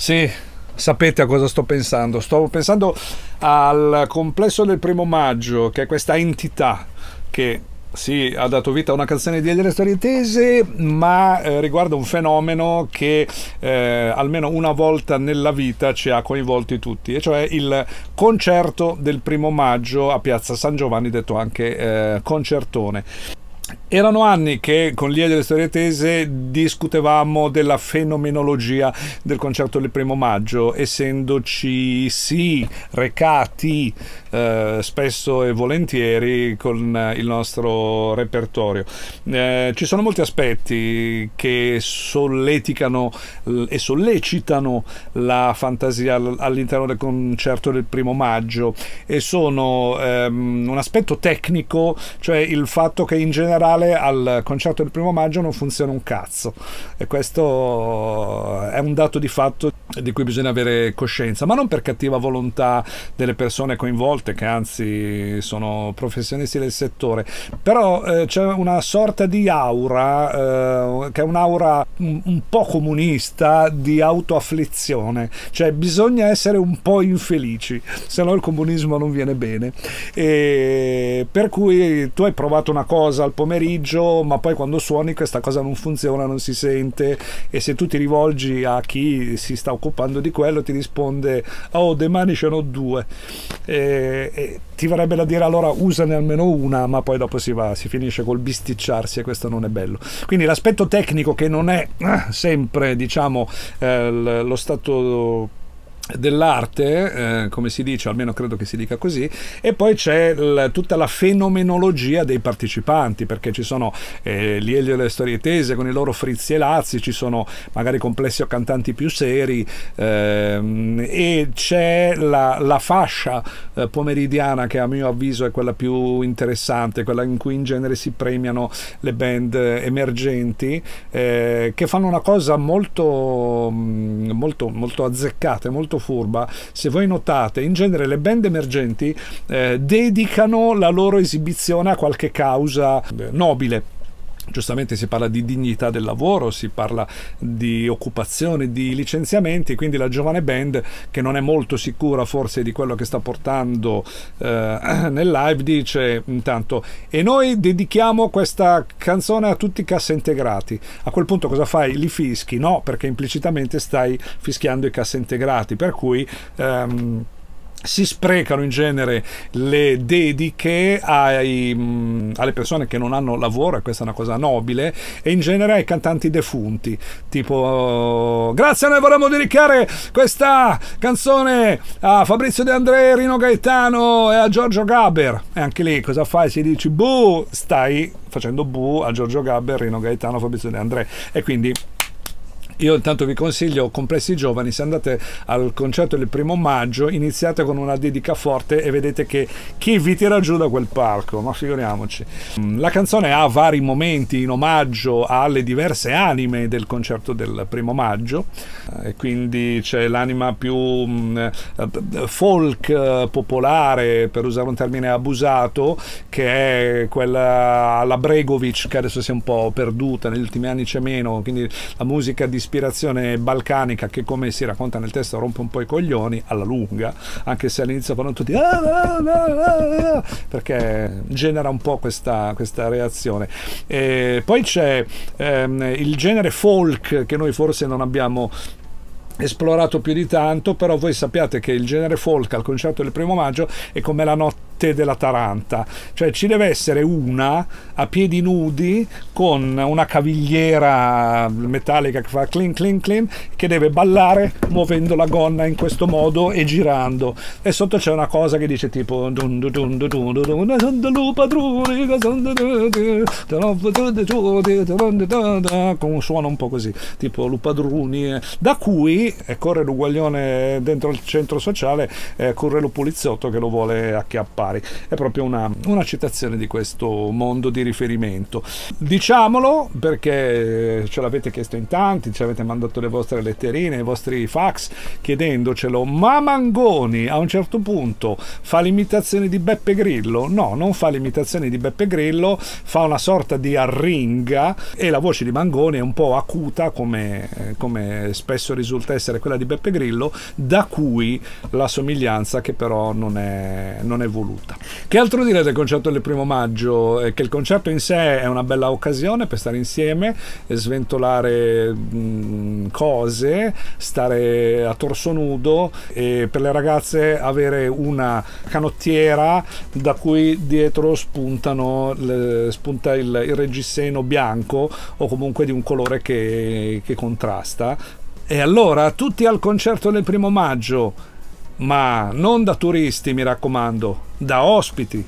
Sì, sapete a cosa sto pensando? Sto pensando al complesso del primo maggio, che è questa entità che sì, ha dato vita a una canzone di Elena Storie Tese, ma eh, riguarda un fenomeno che eh, almeno una volta nella vita ci ha coinvolti tutti, e cioè il concerto del primo maggio a Piazza San Giovanni, detto anche eh, concertone. Erano anni che con l'IA delle storie tese discutevamo della fenomenologia del concerto del primo maggio, essendoci sì recati eh, spesso e volentieri con il nostro repertorio. Eh, ci sono molti aspetti che solleticano e sollecitano la fantasia all'interno del concerto del primo maggio e sono ehm, un aspetto tecnico, cioè il fatto che in generale al concerto del primo maggio non funziona un cazzo e questo è un dato di fatto di cui bisogna avere coscienza, ma non per cattiva volontà delle persone coinvolte, che anzi sono professionisti del settore, però eh, c'è una sorta di aura, eh, che è un'aura un, un po' comunista di autoafflizione, cioè bisogna essere un po' infelici, se no il comunismo non viene bene. E per cui tu hai provato una cosa al pomeriggio, ma poi quando suoni questa cosa non funziona, non si sente. E se tu ti rivolgi a chi si sta occupando di quello ti risponde oh domani ce n'ho due e, e ti verrebbe da dire allora usane almeno una, ma poi dopo si va, si finisce col bisticciarsi e questo non è bello. Quindi l'aspetto tecnico che non è eh, sempre diciamo eh, lo stato dell'arte, eh, come si dice, almeno credo che si dica così, e poi c'è l- tutta la fenomenologia dei partecipanti, perché ci sono eh, gli Elio e le storie tese con i loro frizzi e lazzi, ci sono magari complessi o cantanti più seri, ehm, e c'è la, la fascia eh, pomeridiana che a mio avviso è quella più interessante, quella in cui in genere si premiano le band emergenti, eh, che fanno una cosa molto, mm, molto, molto azzeccata, molto furba, se voi notate, in genere le band emergenti eh, dedicano la loro esibizione a qualche causa eh, nobile giustamente si parla di dignità del lavoro, si parla di occupazione, di licenziamenti, quindi la giovane band che non è molto sicura forse di quello che sta portando eh, nel live dice intanto e noi dedichiamo questa canzone a tutti i cassa integrati. A quel punto cosa fai? Li fischi? No, perché implicitamente stai fischiando i cassa integrati, per cui ehm, si sprecano in genere le dediche ai, mh, mm, alle persone che non hanno lavoro e questa è una cosa nobile e in genere ai cantanti defunti tipo grazie noi vorremmo dedicare questa canzone a Fabrizio De André, Rino Gaetano e a Giorgio Gaber e anche lì cosa fai? si dici buh stai facendo buh a Giorgio Gaber, Rino Gaetano, Fabrizio De André e quindi io intanto vi consiglio, complessi giovani, se andate al concerto del primo maggio, iniziate con una dedica forte e vedete che chi vi tira giù da quel palco, ma figuriamoci. La canzone ha vari momenti in omaggio alle diverse anime del concerto del primo maggio, e quindi c'è l'anima più mm, folk eh, popolare, per usare un termine abusato, che è quella alla Bregovic, che adesso si è un po' perduta, negli ultimi anni c'è meno, quindi la musica di ispirazione balcanica che come si racconta nel testo rompe un po' i coglioni alla lunga, anche se all'inizio fanno tutti ah, ah, ah, perché genera un po' questa, questa reazione. E poi c'è ehm, il genere folk che noi forse non abbiamo esplorato più di tanto, però voi sappiate che il genere folk al concerto del primo maggio è come la notte della Taranta, cioè ci deve essere una a piedi nudi con una cavigliera metallica che fa clean clean clean che deve ballare muovendo la gonna in questo modo e girando e sotto c'è una cosa che dice tipo con un suono un po' così tipo lupadruni da cui e corre l'uguaglione dentro il centro sociale, eh, corre lo poliziotto che lo vuole acchiappare particolari. È proprio una, una citazione di questo mondo di riferimento. Diciamolo perché ce l'avete chiesto in tanti, ci avete mandato le vostre letterine, i vostri fax chiedendocelo, ma Mangoni a un certo punto fa l'imitazione di Beppe Grillo? No, non fa l'imitazione di Beppe Grillo, fa una sorta di arringa e la voce di Mangoni è un po' acuta come, come spesso risulta essere quella di Beppe Grillo, da cui la somiglianza che però non è, non è voluta. Che altro dire del concerto del primo maggio? È che il concerto in sé è una bella occasione per stare insieme e sventolare mh, cose, stare a torso nudo e per le ragazze avere una canottiera da cui dietro spuntano spunta il, il reggiseno bianco o comunque di un colore che, che contrasta. E allora tutti al concerto del primo maggio, ma non da turisti, mi raccomando, da ospiti.